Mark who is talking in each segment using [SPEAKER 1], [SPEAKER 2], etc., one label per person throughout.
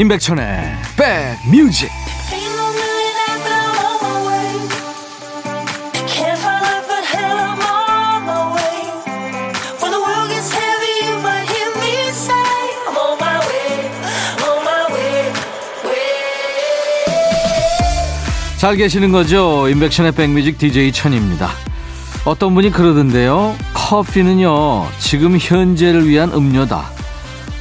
[SPEAKER 1] 임백천의 백뮤직 잘 계시는 거죠? 임백천의 백뮤직 DJ 천입니다. 어떤 분이 그러던데요. 커피는요, 지금 현재를 위한 음료다.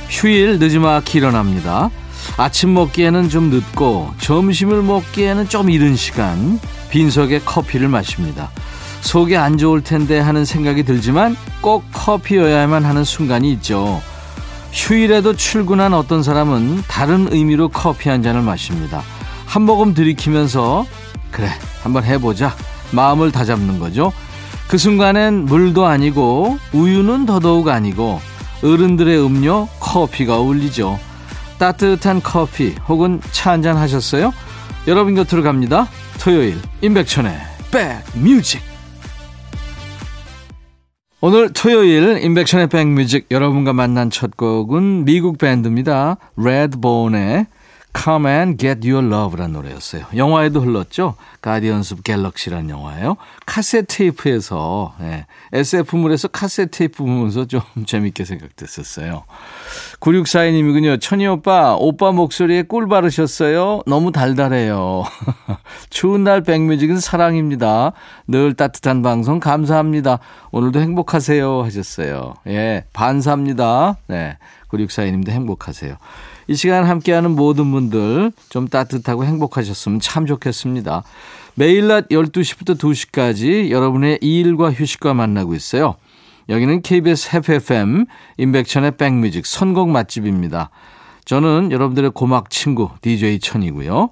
[SPEAKER 1] 휴일 늦지막히 일어납니다. 아침 먹기에는 좀 늦고 점심을 먹기에는 좀 이른 시간 빈속에 커피를 마십니다. 속이 안 좋을 텐데 하는 생각이 들지만 꼭 커피여야만 하는 순간이 있죠. 휴일에도 출근한 어떤 사람은 다른 의미로 커피 한 잔을 마십니다. 한 모금 들이키면서 그래 한번 해보자 마음을 다잡는 거죠. 그 순간엔 물도 아니고 우유는 더더욱 아니고 어른들의 음료 커피가 어울리죠. 따뜻한 커피 혹은 차 한잔 하셨어요? 여러분 곁으로 갑니다. 토요일 임백천의 백뮤직 오늘 토요일 임백천의 백뮤직 여러분과 만난 첫 곡은 미국 밴드입니다. 레드본의 Come and Get Your Love라는 노래였어요. 영화에도 흘렀죠. 가디언스 갤럭시라는 영화예요. 카세트 테이프에서 예, SF물에서 카세트 테이프 보면서 좀 재밌게 생각됐었어요. 9642님이군요. 천희 오빠, 오빠 목소리에 꿀 바르셨어요? 너무 달달해요. 추운 날 백뮤직은 사랑입니다. 늘 따뜻한 방송 감사합니다. 오늘도 행복하세요 하셨어요. 예, 반사입니다. 네. 9642님도 행복하세요. 이 시간 함께하는 모든 분들 좀 따뜻하고 행복하셨으면 참 좋겠습니다. 매일 낮 12시부터 2시까지 여러분의 일과 휴식과 만나고 있어요. 여기는 KBS FFM 인백천의 백뮤직 선곡 맛집입니다. 저는 여러분들의 고막 친구 DJ 천이고요.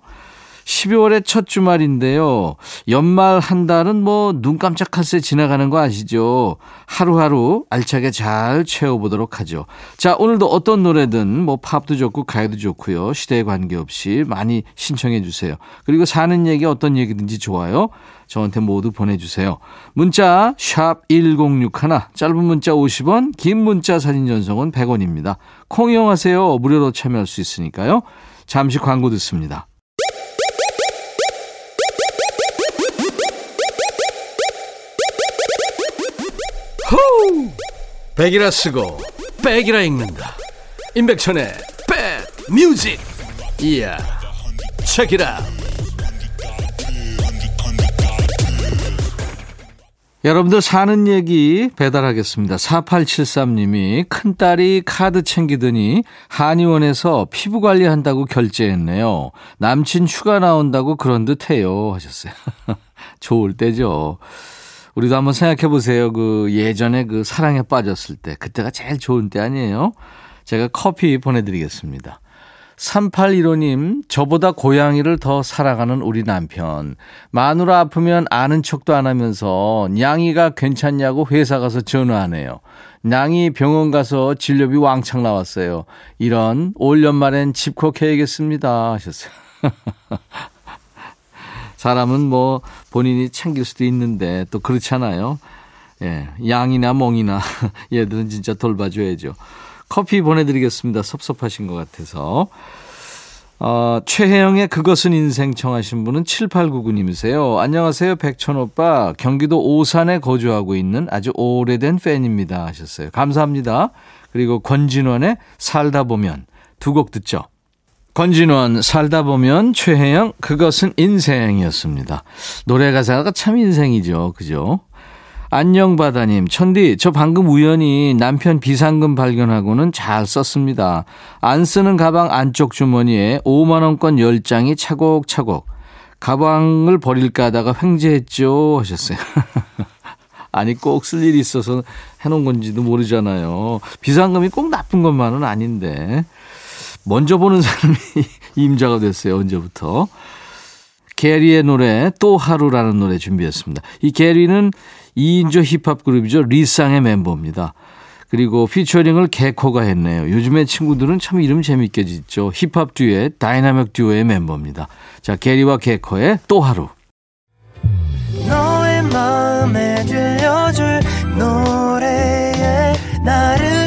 [SPEAKER 1] 12월의 첫 주말인데요. 연말 한 달은 뭐 눈 깜짝할 새 지나가는 거 아시죠? 하루하루 알차게 잘 채워보도록 하죠. 자, 오늘도 어떤 노래든 뭐 팝도 좋고 가요도 좋고요. 시대에 관계없이 많이 신청해 주세요. 그리고 사는 얘기 어떤 얘기든지 좋아요. 저한테 모두 보내주세요. 문자 1061, 짧은 문자 50원, 긴 문자 사진 전송은 100원입니다. 콩 이용하세요. 무료로 참여할 수 있으니까요. 잠시 광고 듣습니다. 백이라 쓰고 백이라 읽는다. 임백천의 백 뮤직. 이야. 체키라. 여러분들 사는 얘기 배달하겠습니다. 4873님이 큰딸이 카드 챙기더니 한의원에서 피부 관리한다고 결제했네요. 남친 휴가 나온다고 그런 듯 해요. 하셨어요. 좋을 때죠. 우리도 한번 생각해 보세요. 그 예전에 그 사랑에 빠졌을 때. 그때가 제일 좋은 때 아니에요? 제가 커피 보내드리겠습니다. 3815님, 저보다 고양이를 더 사랑하는 우리 남편. 마누라 아프면 아는 척도 안 하면서 냥이가 괜찮냐고 회사 가서 전화하네요. 냥이 병원 가서 진료비 왕창 나왔어요. 이런 올 연말엔 집콕해야겠습니다. 하셨어요. 사람은 뭐 본인이 챙길 수도 있는데 또 그렇잖아요. 예, 양이나 멍이나 얘들은 진짜 돌봐줘야죠. 커피 보내드리겠습니다. 섭섭하신 것 같아서. 어, 최혜영의 그것은 인생 청하신 분은 7899님이세요. 안녕하세요. 백천오빠. 경기도 오산에 거주하고 있는 아주 오래된 팬입니다. 하셨어요. 감사합니다. 그리고 권진원의 살다 보면 두 곡 듣죠. 권진원 살다 보면 최혜영 그것은 인생이었습니다. 노래 가사가 참 인생이죠. 그죠? 안녕바다님, 천디, 저 방금 우연히 남편 비상금 발견하고는 잘 썼습니다. 안 쓰는 가방 안쪽 주머니에 5만원권 10장이 차곡차곡. 가방을 버릴까 하다가 횡재했죠. 하셨어요. 아니, 꼭 쓸 일이 있어서 해놓은 건지도 모르잖아요. 비상금이 꼭 나쁜 것만은 아닌데. 먼저 보는 사람이 임자가 됐어요. 언제부터. 게리의 노래 또 하루라는 노래 준비했습니다. 이 게리는 2인조 힙합 그룹이죠. 리쌍의 멤버입니다. 그리고 피처링을 개코가 했네요. 요즘에 친구들은 참 이름 재밌게 짓죠. 힙합 듀오의 다이나믹 듀오의 멤버입니다. 자, 게리와 개코의 또 하루. 너의 마음에 들려줄 노래에 나를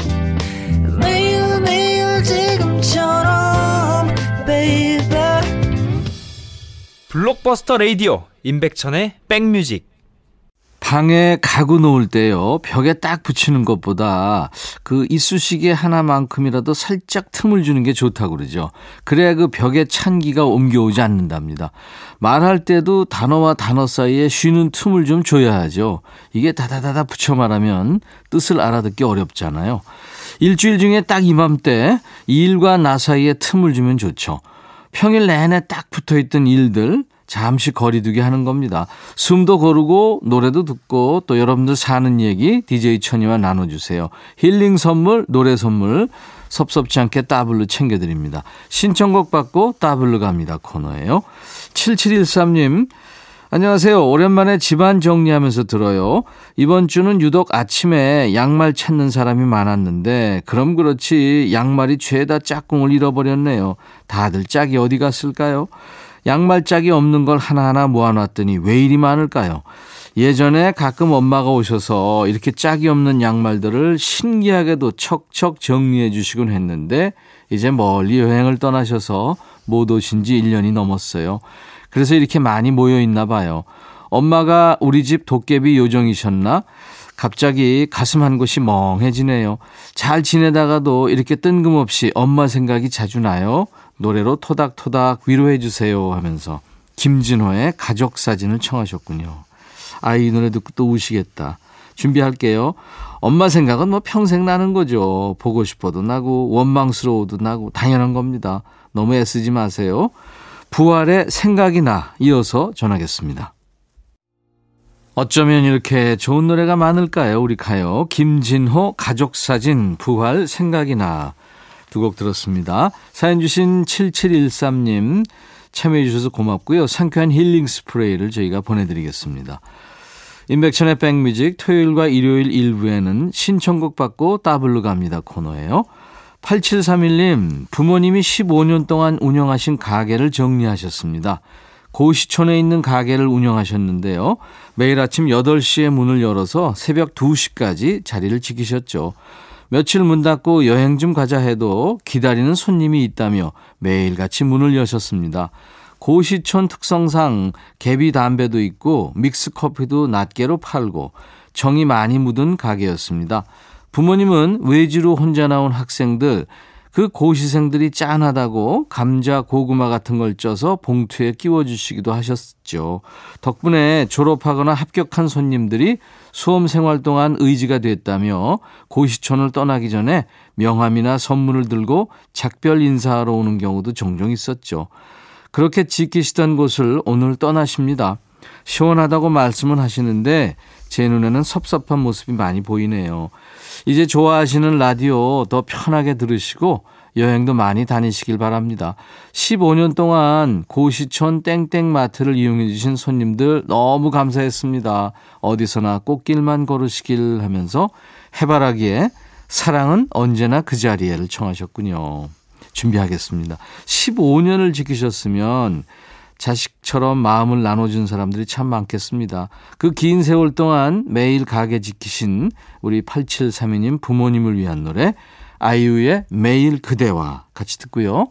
[SPEAKER 2] 블록버스터 레이디오 임백천의 백뮤직
[SPEAKER 1] 방에 가구 놓을 때요, 벽에 딱 붙이는 것보다 그 이쑤시개 하나만큼이라도 살짝 틈을 주는 게 좋다고 그러죠. 그래야 그 벽에 찬기가 옮겨오지 않는답니다. 말할 때도 단어와 단어 사이에 쉬는 틈을 좀 줘야 하죠. 이게 다다다다 붙여 말하면 뜻을 알아듣기 어렵잖아요. 일주일 중에 딱 이맘때 일과 나 사이에 틈을 주면 좋죠. 평일 내내 딱 붙어 있던 일들 잠시 거리두기 하는 겁니다. 숨도 고르고 노래도 듣고 또 여러분들 사는 얘기 DJ 천이와 나눠주세요. 힐링 선물, 노래 선물 섭섭지 않게 따블로 챙겨드립니다. 신청곡 받고 따블로 갑니다 코너예요. 7713님 안녕하세요. 오랜만에 집안 정리하면서 들어요. 이번 주는 유독 아침에 양말 찾는 사람이 많았는데 그럼 그렇지 양말이 죄다 짝꿍을 잃어버렸네요. 다들 짝이 어디 갔을까요? 양말 짝이 없는 걸 하나하나 모아놨더니 왜 이리 많을까요? 예전에 가끔 엄마가 오셔서 이렇게 짝이 없는 양말들을 신기하게도 척척 정리해 주시곤 했는데 이제 멀리 여행을 떠나셔서 못 오신 지 1년이 넘었어요. 그래서 이렇게 많이 모여 있나 봐요. 엄마가 우리 집 도깨비 요정이셨나? 갑자기 가슴 한 곳이 멍해지네요. 잘 지내다가도 이렇게 뜬금없이 엄마 생각이 자주 나요. 노래로 토닥토닥 위로해 주세요 하면서 김진호의 가족 사진을 청하셨군요. 아, 이 노래 듣고 또 우시겠다. 준비할게요. 엄마 생각은 뭐 평생 나는 거죠. 보고 싶어도 나고 원망스러워도 나고 당연한 겁니다. 너무 애쓰지 마세요. 부활의 생각이 나 이어서 전하겠습니다. 어쩌면 이렇게 좋은 노래가 많을까요? 우리 가요. 김진호 가족사진 부활 생각이 나. 두 곡 들었습니다. 사연 주신 7713님 참여해 주셔서 고맙고요. 상쾌한 힐링 스프레이를 저희가 보내드리겠습니다. 인백천의 백뮤직 토요일과 일요일 일부에는 신청곡 받고 따블로 갑니다 코너예요. 8731님 부모님이 15년 동안 운영하신 가게를 정리하셨습니다. 고시촌에 있는 가게를 운영하셨는데요. 매일 아침 8시에 문을 열어서 새벽 2시까지 자리를 지키셨죠. 며칠 문 닫고 여행 좀 가자 해도 기다리는 손님이 있다며 매일같이 문을 여셨습니다. 고시촌 특성상 개비 담배도 있고 믹스 커피도 낱개로 팔고 정이 많이 묻은 가게였습니다. 부모님은 외지로 혼자 나온 학생들 그 고시생들이 짠하다고 감자, 고구마 같은 걸 쪄서 봉투에 끼워주시기도 하셨죠. 덕분에 졸업하거나 합격한 손님들이 수험 생활 동안 의지가 됐다며 고시촌을 떠나기 전에 명함이나 선물을 들고 작별 인사하러 오는 경우도 종종 있었죠. 그렇게 지키시던 곳을 오늘 떠나십니다. 시원하다고 말씀은 하시는데 제 눈에는 섭섭한 모습이 많이 보이네요. 이제 좋아하시는 라디오 더 편하게 들으시고 여행도 많이 다니시길 바랍니다. 15년 동안 고시촌 땡땡마트를 이용해 주신 손님들 너무 감사했습니다. 어디서나 꽃길만 걸으시길 하면서 해바라기에 사랑은 언제나 그 자리에를 청하셨군요. 준비하겠습니다. 15년을 지키셨으면 자식처럼 마음을 나눠준 사람들이 참 많겠습니다. 그 긴 세월 동안 매일 가게 지키신 우리 8732님 부모님을 위한 노래 아이유의 매일 그대와 같이 듣고요.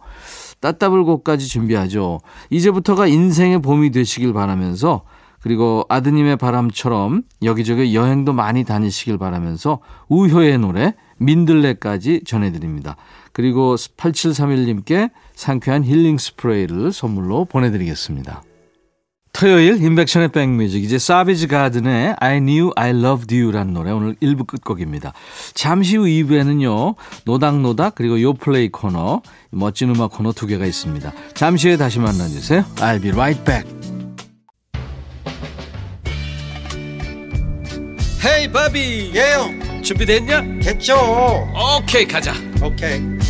[SPEAKER 1] 따따블 곡까지 준비하죠. 이제부터가 인생의 봄이 되시길 바라면서 그리고 아드님의 바람처럼 여기저기 여행도 많이 다니시길 바라면서 우효의 노래 민들레까지 전해드립니다. 그리고 8731님께 상쾌한 힐링 스프레이를 선물로 보내드리겠습니다. 토요일 인백션의 백뮤직 이제 사비지 가든의 I Knew I Loved You라는 노래 오늘 1부 끝곡입니다. 잠시 후 2부에는요. 노닥노닥 그리고 요플레이 코너 멋진 음악 코너 두 개가 있습니다. 잠시 후에 다시 만나주세요. I'll be right back.
[SPEAKER 2] 헤이 바비
[SPEAKER 3] 예영
[SPEAKER 2] 준비됐냐?
[SPEAKER 3] 됐죠
[SPEAKER 2] 오케이 가자
[SPEAKER 3] 오케이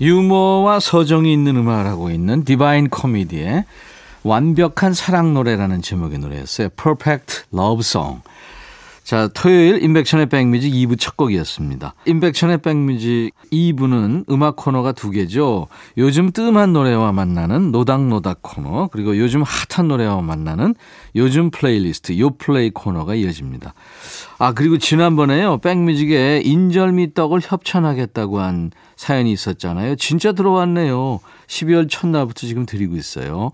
[SPEAKER 1] 유머와 서정이 있는 음악을 하고 있는 디바인 코미디의 완벽한 사랑 노래라는 제목의 노래였어요. Perfect Love Song. 자, 토요일 인백션의 백뮤직 2부 첫 곡이었습니다. 인백션의 백뮤직 2부는 음악 코너가 두 개죠. 요즘 뜸한 노래와 만나는 노닥노닥 코너, 그리고 요즘 핫한 노래와 만나는 요즘 플레이리스트 요플레이 코너가 이어집니다. 아, 그리고 지난번에요. 백뮤직에 인절미 떡을 협찬하겠다고 한 사연이 있었잖아요. 진짜 들어왔네요. 12월 첫날부터 지금 드리고 있어요.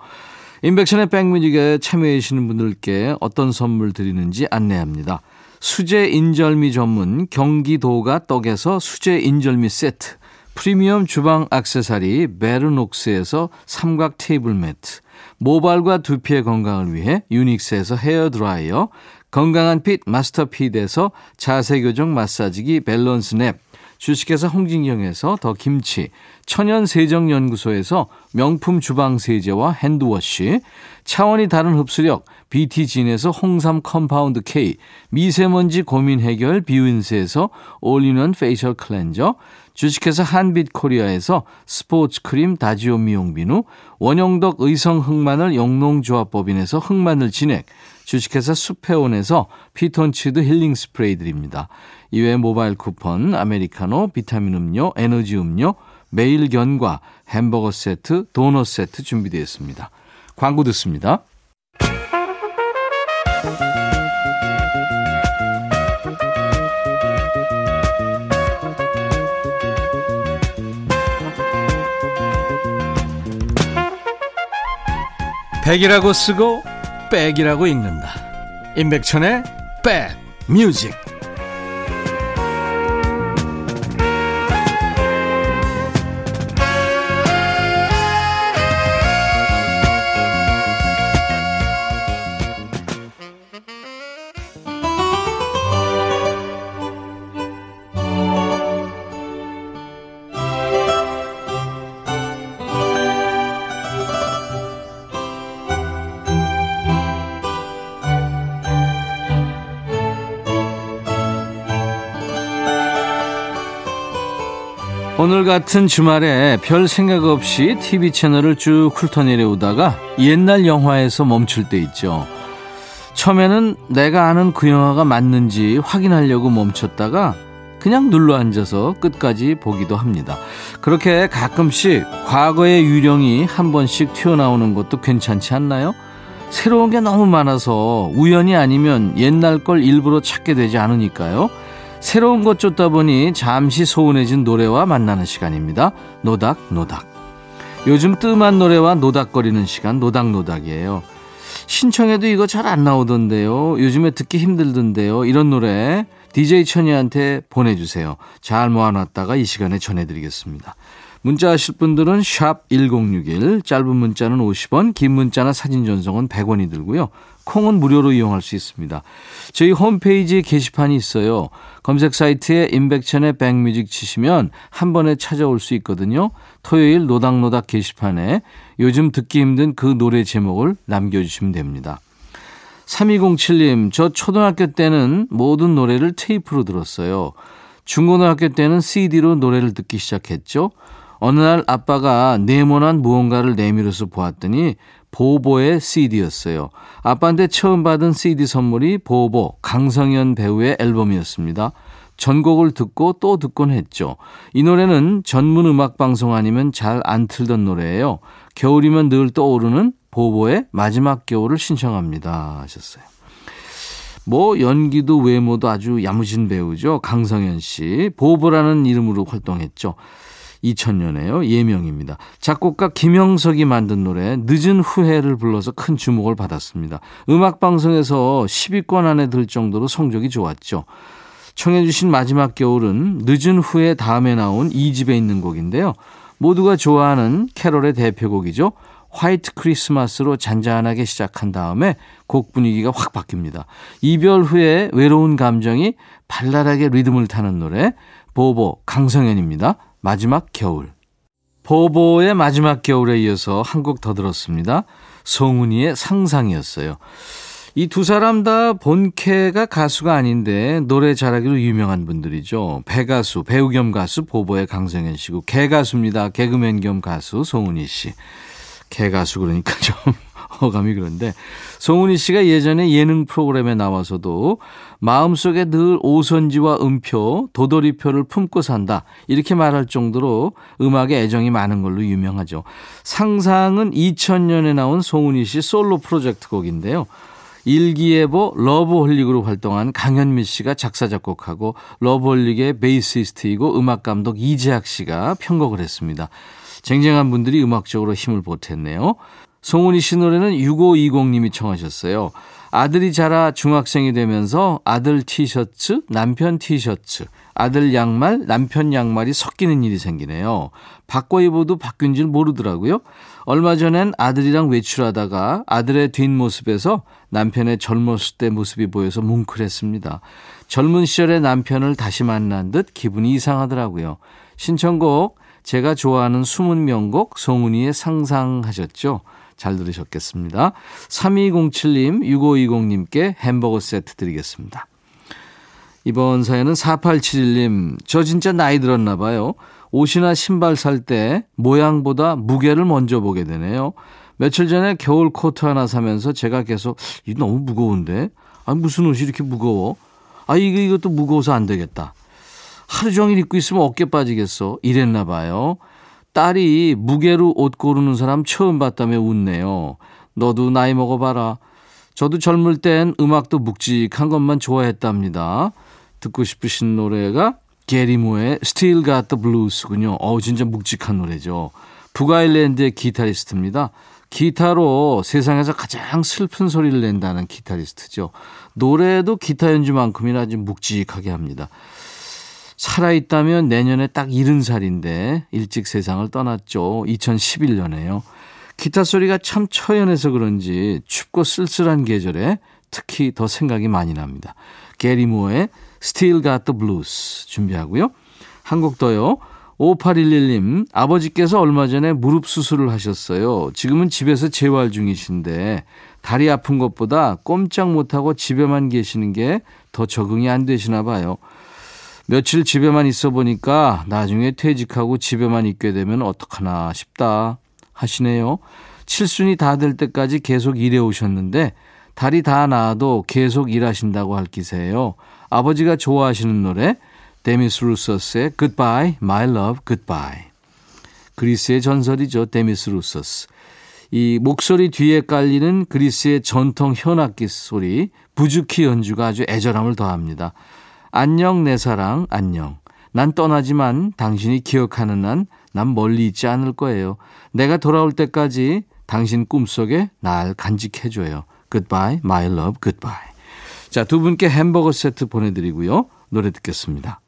[SPEAKER 1] 임백천의 백뮤직에 참여해 주시는 분들께 어떤 선물 드리는지 안내합니다. 수제 인절미 전문 경기도가 떡에서 수제 인절미 세트, 프리미엄 주방 악세사리 베르녹스에서 삼각 테이블 매트, 모발과 두피의 건강을 위해 유닉스에서 헤어 드라이어, 건강한 핏 마스터 핏에서 자세교정 마사지기 밸런스 냅, 주식회사 홍진경에서 더 김치, 천연세정연구소에서 명품 주방세제와 핸드워시, 차원이 다른 흡수력 BT진에서 홍삼 compound K, 미세먼지 고민 해결 비윈스에서 올리는 facial cleanser, 주식회사 한빛코리아에서 스포츠 크림 다지오 미용 비누, 원형덕 의성 흑마늘 영농조합법인에서 흑마늘 진액, 주식회사 수페온에서 피톤치드 힐링 스프레이 드립니다. 이외에 모바일 쿠폰, 아메리카노, 비타민 음료, 에너지 음료, 매일 견과, 햄버거 세트, 도넛 세트 준비되어 있습니다. 광고 듣습니다. 백이라고 쓰고 백이라고 읽는다. 임백천의 백 뮤직. 오늘 같은 주말에 별 생각 없이 TV 채널을 쭉 훑어내려오다가 옛날 영화에서 멈출 때 있죠. 처음에는 내가 아는 그 영화가 맞는지 확인하려고 멈췄다가 그냥 눌러 앉아서 끝까지 보기도 합니다. 그렇게 가끔씩 과거의 유령이 한 번씩 튀어나오는 것도 괜찮지 않나요? 새로운 게 너무 많아서 우연이 아니면 옛날 걸 일부러 찾게 되지 않으니까요. 새로운 것 쫓다 보니 잠시 소원해진 노래와 만나는 시간입니다. 노닥 노닥. 요즘 뜸한 노래와 노닥거리는 시간 노닥 노닥이에요. 신청해도 이거 잘 안 나오던데요. 요즘에 듣기 힘들던데요. 이런 노래 DJ 천이한테 보내주세요. 잘 모아놨다가 이 시간에 전해드리겠습니다. 문자 하실 분들은 샵 1061, 짧은 문자는 50원, 긴 문자나 사진 전송은 100원이 들고요. 콩은 무료로 이용할 수 있습니다. 저희 홈페이지에 게시판이 있어요. 검색 사이트에 임백천의 백뮤직 치시면 한 번에 찾아올 수 있거든요. 토요일 노닥노닥 게시판에 요즘 듣기 힘든 그 노래 제목을 남겨주시면 됩니다. 3207님, 저 초등학교 때는 모든 노래를 테이프로 들었어요. 중고등학교 때는 CD로 노래를 듣기 시작했죠. 어느 날 아빠가 네모난 무언가를 내밀어서 보았더니 보보의 CD였어요. 아빠한테 처음 받은 CD 선물이 보보 강성현 배우의 앨범이었습니다. 전곡을 듣고 또 듣곤 했죠. 이 노래는 전문 음악 방송 아니면 잘 안 틀던 노래예요. 겨울이면 늘 떠오르는 보보의 마지막 겨울을 신청합니다 하셨어요. 뭐 연기도 외모도 아주 야무진 배우죠. 강성현 씨. 보보라는 이름으로 활동했죠. 2000년에요. 예명입니다. 작곡가 김영석이 만든 노래 늦은 후회를 불러서 큰 주목을 받았습니다. 음악 방송에서 10위권 안에 들 정도로 성적이 좋았죠. 청해 주신 마지막 겨울은 늦은 후에 다음에 나온 2집에 있는 곡인데요. 모두가 좋아하는 캐롤의 대표곡이죠. 화이트 크리스마스로 잔잔하게 시작한 다음에 곡 분위기가 확 바뀝니다. 이별 후에 외로운 감정이 발랄하게 리듬을 타는 노래 보보 강성현입니다. 마지막 겨울. 보보의 마지막 겨울에 이어서 한 곡 더 들었습니다. 송은이의 상상이었어요. 이 두 사람 다 본캐가 가수가 아닌데 노래 잘하기로 유명한 분들이죠. 배가수, 배우 겸 가수 보보의 강성현 씨고 개가수입니다. 개그맨 겸 가수 송은이 씨. 개가수 그러니까 좀 어감이 그런데 송은이 씨가 예전에 예능 프로그램에 나와서도 마음속에 늘 오선지와 음표, 도돌이표를 품고 산다 이렇게 말할 정도로 음악에 애정이 많은 걸로 유명하죠. 상상은 2000년에 나온 송은이 씨 솔로 프로젝트 곡인데요. 일기예보 러브홀릭으로 활동한 강현미 씨가 작사 작곡하고 러브홀릭의 베이시스트이고 음악 감독 이재학 씨가 편곡을 했습니다. 쟁쟁한 분들이 음악적으로 힘을 보탰네요. 송은이 씨 노래는 6520님이 청하셨어요. 아들이 자라 중학생이 되면서 아들 티셔츠, 남편 티셔츠, 아들 양말, 남편 양말이 섞이는 일이 생기네요. 바꿔 입어도 바뀐 줄 모르더라고요. 얼마 전엔 아들이랑 외출하다가 아들의 뒷모습에서 남편의 젊었을 때 모습이 보여서 뭉클했습니다. 젊은 시절의 남편을 다시 만난 듯 기분이 이상하더라고요. 신청곡 제가 좋아하는 숨은 명곡 송은이의 상상하셨죠? 잘 들으셨겠습니다. 3207님, 6520님께 햄버거 세트 드리겠습니다. 이번 사연은 4871님, 저 진짜 나이 들었나 봐요. 옷이나 신발 살 때 모양보다 무게를 먼저 보게 되네요. 며칠 전에 겨울 코트 하나 사면서 제가 계속 이 너무 무거운데? 아 무슨 옷이 이렇게 무거워? 아 이거 이것도 무거워서 안 되겠다. 하루 종일 입고 있으면 어깨 빠지겠어. 이랬나 봐요. 딸이 무게로 옷 고르는 사람 처음 봤다며 웃네요. 너도 나이 먹어봐라. 저도 젊을 땐 음악도 묵직한 것만 좋아했답니다. 듣고 싶으신 노래가 게리모의 Still Got the Blues군요. 어우, 진짜 묵직한 노래죠. 북아일랜드의 기타리스트입니다. 기타로 세상에서 가장 슬픈 소리를 낸다는 기타리스트죠. 노래도 기타 연주만큼이나 아주 묵직하게 합니다. 살아있다면 내년에 딱 70살인데 일찍 세상을 떠났죠. 2011년에요. 기타 소리가 참 처연해서 그런지 춥고 쓸쓸한 계절에 특히 더 생각이 많이 납니다. 게리 모어의 Still Got the Blues 준비하고요. 한 곡 더요. 5811님, 아버지께서 얼마 전에 무릎 수술을 하셨어요. 지금은 집에서 재활 중이신데, 다리 아픈 것보다 꼼짝 못하고 집에만 계시는 게 더 적응이 안 되시나 봐요. 며칠 집에만 있어 보니까 나중에 퇴직하고 집에만 있게 되면 어떡하나 싶다 하시네요. 칠순이 다 될 때까지 계속 일해 오셨는데 다리 다 나아도 계속 일하신다고 할 기세예요. 아버지가 좋아하시는 노래 데미스 루서스의 Goodbye, My Love, Goodbye. 그리스의 전설이죠. 데미스 루소스. 이 목소리 뒤에 깔리는 그리스의 전통 현악기 소리, 부주키 연주가 아주 애절함을 더합니다. 안녕 내 사랑 안녕. 난 떠나지만 당신이 기억하는 한 난 멀리 있지 않을 거예요. 내가 돌아올 때까지 당신 꿈속에 날 간직해줘요. Goodbye, my love, goodbye. 자, 두 분께 햄버거 세트 보내드리고요. 노래 듣겠습니다.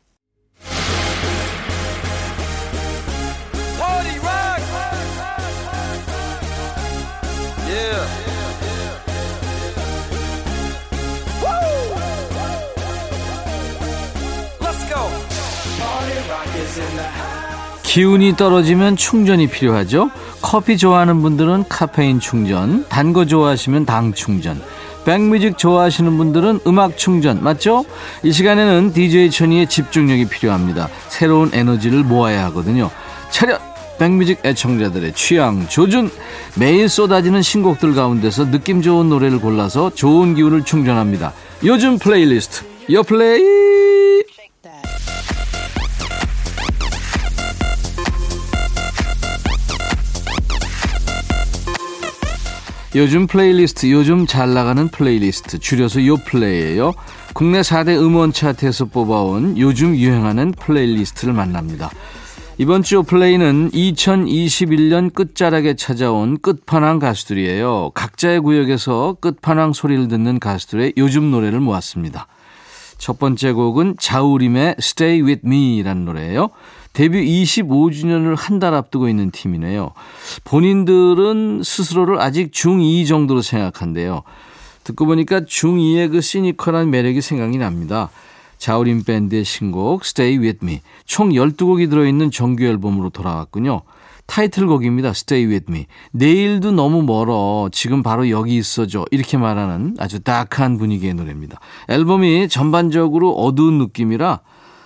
[SPEAKER 1] 기운이 떨어지면 충전이 필요하죠. 커피 좋아하는 분들은 카페인 충전, 단 거 좋아하시면 당 충전. 백뮤직 좋아하시는 분들은 음악 충전 맞죠? 이 시간에는 DJ 천이의 집중력이 필요합니다. 새로운 에너지를 모아야 하거든요. 차렷! 백뮤직 애청자들의 취향 조준 매일 쏟아지는 신곡들 가운데서 느낌 좋은 노래를 골라서 좋은 기운을 충전합니다. 요즘 플레이리스트 요플레이 요즘 플레이리스트, 요즘 잘 나가는 플레이리스트, 줄여서 요플레이예요. 국내 4대 음원 차트에서 뽑아온 요즘 유행하는 playlist를 만납니다. 이번 주 요플레이는 2021년 끝자락에 찾아온 끝판왕 가수들이에요. 각자의 구역에서 끝판왕 소리를 듣는 가수들의 요즘 노래를 모았습니다. 첫 번째 곡은 자우림의 Stay With Me라는 노래예요. 데뷔 25주년을 한 달 앞두고 있는 팀이네요. 본인들은 스스로를 아직 중2 정도로 생각한대요. 듣고 보니까 중2의 그 시니컬한 매력이 생각이 납니다. 자우림 밴드의 신곡 Stay With Me 총 12곡이 들어있는 정규 앨범으로 돌아왔군요. 타이틀곡입니다. Stay With Me. 내일도 너무 멀어. 지금 바로 여기 있어줘. 이렇게 말하는 아주 다크한 분위기의 노래입니다. 앨범이 전반적으로 어두운 느낌이라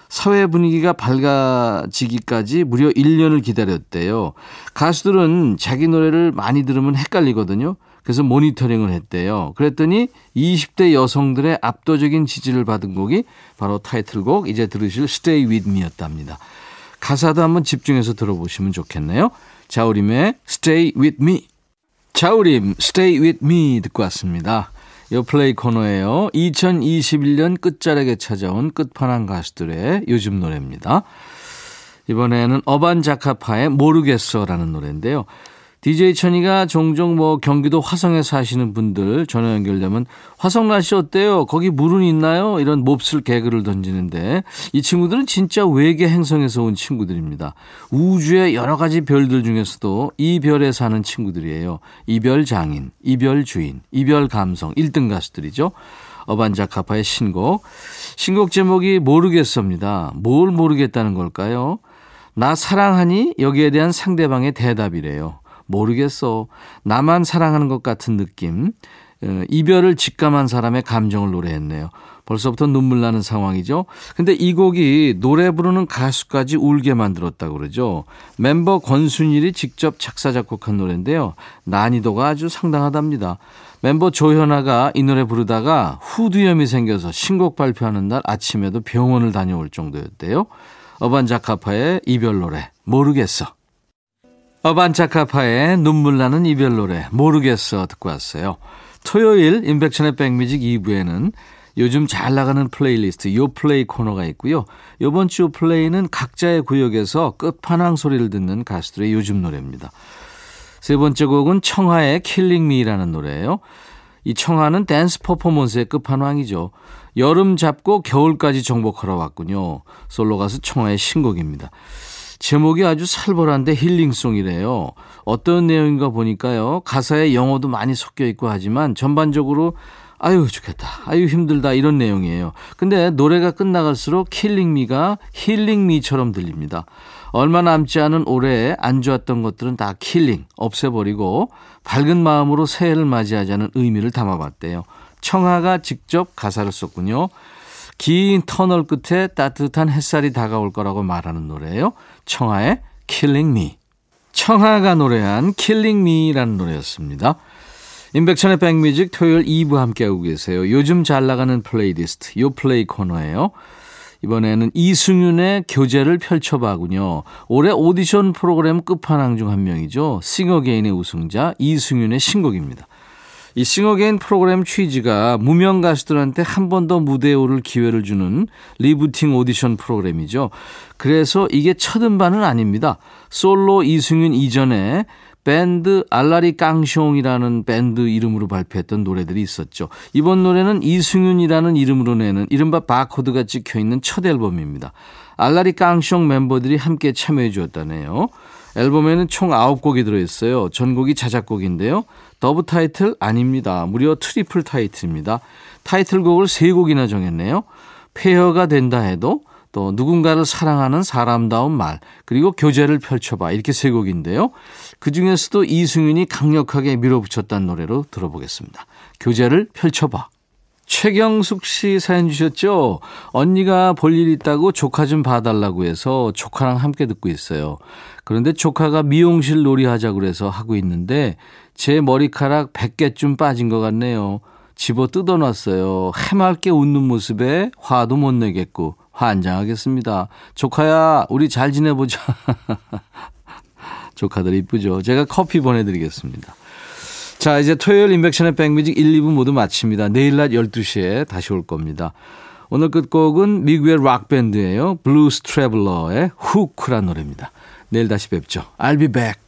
[SPEAKER 1] 사회 분위기가 밝아지기까지 무려 1년을 기다렸대요. 가수들은 자기 노래를 많이 들으면 헷갈리거든요. 그래서 모니터링을 했대요. 그랬더니 20대 여성들의 압도적인 지지를 받은 곡이 바로 타이틀곡 이제 들으실 Stay With Me였답니다. 가사도 한번 집중해서 들어보시면 좋겠네요. 자우림의 Stay With Me. 자우림 Stay With Me 듣고 왔습니다. 요 플레이 코너예요. 2021년 끝자락에 찾아온 끝판왕 가수들의 요즘 노래입니다. 이번에는 어반자카파의 모르겠어라는 노래인데요. DJ 천이가 종종 뭐 경기도 화성에 사시는 분들 전화 연결되면 화성 날씨 어때요? 거기 물은 있나요? 이런 몹쓸 개그를 던지는데 이 친구들은 진짜 외계 행성에서 온 친구들입니다. 우주의 여러 가지 별들 중에서도 이 별에 사는 친구들이에요. 이별 장인, 이별 주인, 이별 감성 1등 가수들이죠. 어반자카파의 신곡. 신곡 제목이 모르겠습니다. 뭘 모르겠다는 걸까요? 나 사랑하니? 여기에 대한 상대방의 대답이래요. 모르겠어. 나만 사랑하는 것 같은 느낌. 어, 이별을 직감한 사람의 감정을 노래했네요. 벌써부터 눈물 나는 상황이죠. 근데 이 곡이 노래 부르는 가수까지 울게 만들었다고 그러죠. 멤버 권순일이 직접 작사 작곡한 노래인데요. 난이도가 아주 상당하답니다. 멤버 조현아가 이 노래 부르다가 후두염이 생겨서 신곡 발표하는 날 아침에도 병원을 다녀올 정도였대요. 어반자카파의 이별 노래 모르겠어. 어반자카파의 눈물 나는 이별 노래 모르겠어 듣고 왔어요. 토요일 임백천의 백뮤직 2부에는 요즘 잘 나가는 플레이리스트 요플레이 코너가 있고요. 요번 주 플레이는 각자의 구역에서 끝판왕 소리를 듣는 가수들의 요즘 노래입니다. 세 번째 곡은 청하의 Killing Me라는 노래예요. 이 청하는 댄스 퍼포먼스의 끝판왕이죠. 여름 잡고 겨울까지 정복하러 왔군요. 솔로 가수 청하의 신곡입니다. 제목이 아주 살벌한데 힐링 song이래요. 어떤 내용인가 보니까요. 가사에 영어도 많이 섞여 있고 하지만 전반적으로 아유 좋겠다. 아유 힘들다 이런 내용이에요. 근데 노래가 끝나갈수록 킬링미가 힐링미처럼 들립니다. 얼마 남지 않은 올해에 안 좋았던 것들은 다 killing 없애버리고 밝은 마음으로 새해를 맞이하자는 의미를 담아봤대요. 청하가 직접 가사를 썼군요. 긴 터널 끝에 따뜻한 햇살이 다가올 거라고 말하는 노래예요. 청하의 Killing Me. 청하가 노래한 Killing Me라는 노래였습니다. 임백천의 백뮤직 토요일 2부 함께하고 계세요. 요즘 잘 나가는 플레이리스트, 요플레이 코너예요. 이번에는 이승윤의 교재를 펼쳐봐 군요. 올해 오디션 프로그램 끝판왕 중 한 명이죠. 싱어게인의 우승자 이승윤의 신곡입니다. 이 싱어게인 프로그램 취지가 무명 가수들한테 한 번 더 무대에 오를 기회를 주는 리부팅 오디션 프로그램이죠. 그래서 이게 첫 음반은 아닙니다. 솔로 이승윤 이전에 밴드 알라리 깡숑이라는 밴드 이름으로 발표했던 노래들이 있었죠. 이번 노래는 이승윤이라는 이름으로 내는 이른바 바코드가 찍혀 있는 첫 앨범입니다. 알라리 깡숑 멤버들이 함께 참여해 주었다네요. 앨범에는 총 9곡이 들어있어요. 전곡이 자작곡인데요. 더블 타이틀 아닙니다. 무려 트리플 타이틀입니다. 타이틀곡을 3곡이나 정했네요. 폐허가 된다 해도 또 누군가를 사랑하는 사람다운 말 그리고 교재를 펼쳐봐 이렇게 세 곡인데요. 그중에서도 이승윤이 강력하게 밀어붙였다는 노래로 들어보겠습니다. 교재를 펼쳐봐. 최경숙 씨 사연 주셨죠? 언니가 볼 일 있다고 조카 좀 봐달라고 해서 조카랑 함께 듣고 있어요. 그런데 조카가 미용실 놀이 하자고 그래서 하고 있는데 제 머리카락 100개쯤 빠진 것 같네요. 집어 뜯어놨어요. 해맑게 웃는 모습에 화도 못 내겠고 환장하겠습니다. 조카야, 우리 잘 지내보자. 조카들 이쁘죠? 제가 커피 보내드리겠습니다. 자, 이제 토요일 임백천의 백뮤직 1, 2부 모두 마칩니다. 내일 낮 12시에 다시 올 겁니다. 오늘 끝곡은 미국의 락밴드예요. 블루스 트래블러의 Hook란 노래입니다. 내일 다시 뵙죠. I'll be back.